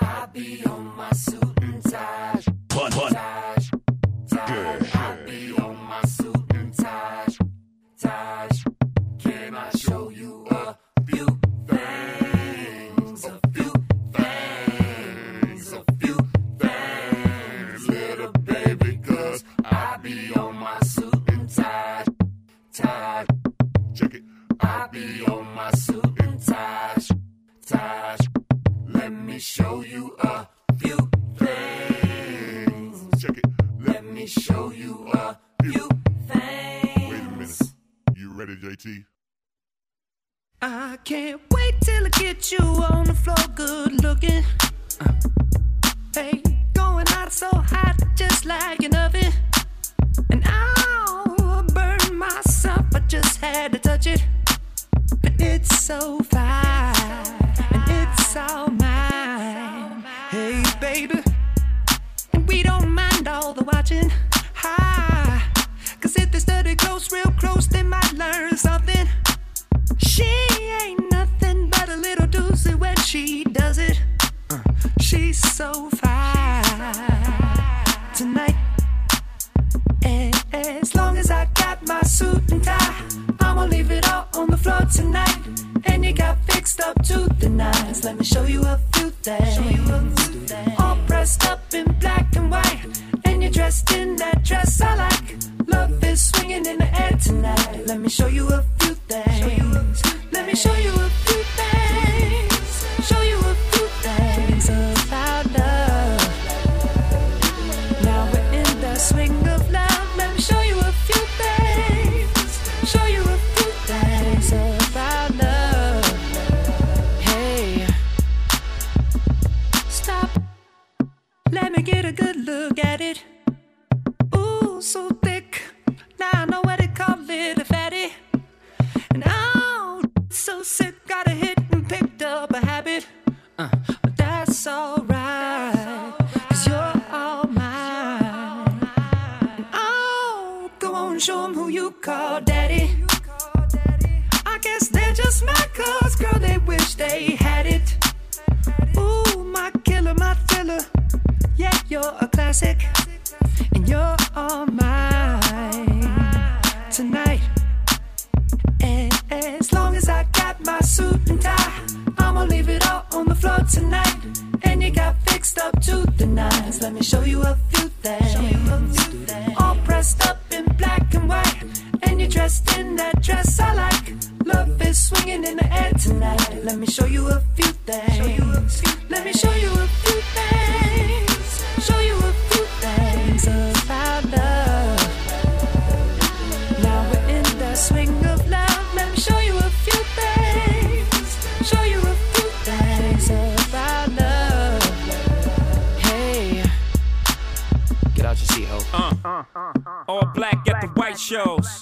I be on my suit and tie. Pun, pun. Taj, Taj. I be on my suit and tie. Taj. Can I show you a few things? A few things. A few things, little baby, cause I be on my suit and tie. Tie. Check it. I be on my suit tie. Let me show you a few things. Check it. Let me show you a few things. Wait a minute. You ready, JT? I can't wait till I get you on the floor, good looking. Uh, hey, going out so hot, just like an oven. And I'll burn myself, I just had to touch it. But it's so fine, baby, and we don't mind all the watching. Hi, cause if they study close, real close, they might learn something. She ain't nothing but a little doozy when she does it. She's so fine tonight. And as long as I got my suit and tie, I'ma leave it all on the floor tonight. And you got fixed up to the nines. Let me show you a few things. Dressed up in black and white, and you're dressed in that dress I like. Love is swinging in the air tonight. Let me show you a few things. Let me show you a call daddy. I guess they're just mad cause, girl, they wish they had it. Ooh, my killer, my thriller. Yeah, you're a classic. And you're all mine tonight. And as long as I got my suit and tie, I'ma leave it all on the floor tonight. And you got fixed up to the nines. Let me show you a few things. Dressed in that dress I like. Love is swinging in the air tonight. Let me show you a few things. Let me show you a few things. Show you a few things about love. Now we're in the swing of love. Let me show you a few things. Show you a few things about love. Hey. Get out your seat, ho. Uh, uh, uh, uh, All black at the white shows.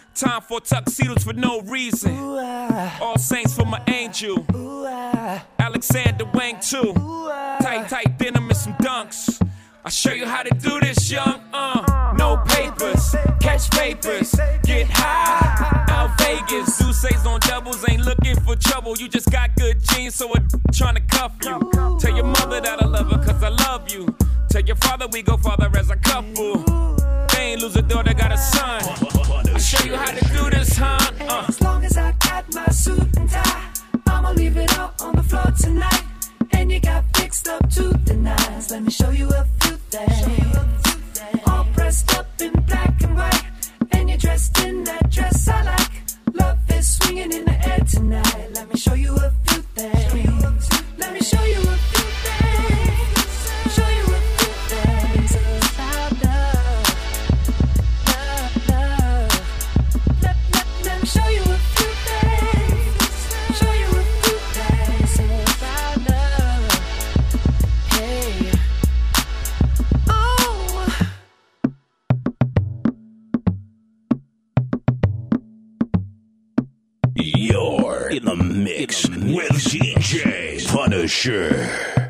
Time for tuxedos for no reason. All saints for my angel. Alexander Wang too. Tight, tight denim and some dunks. I'll show you how to do this, young. Uh, no papers, catch papers, get high. Out Vegas, Duces on doubles, ain't looking for trouble. You just got good genes, so I'm trying to cuff you. Tell your mother that I love her, cause I love you. Tell your father we go father as a couple. They ain't lose a daughter, got a son. Show you how to do this, huh? Uh. As long as I got my suit and tie, I'ma leave it all on the floor tonight. And you got fixed up to the nines. Let me show you a few things. All pressed up in black and white. And you're dressed in that dress I like. Love is swinging in the air tonight. Let me show you a few things. Let me show you the mix with DJ Punisher.